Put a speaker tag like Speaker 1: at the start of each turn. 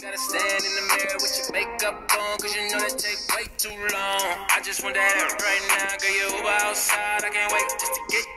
Speaker 1: gotta stand in the mirror with your makeup on, cause you know that take way too long. I just want that right now, girl, you Uber outside. I can't wait just to get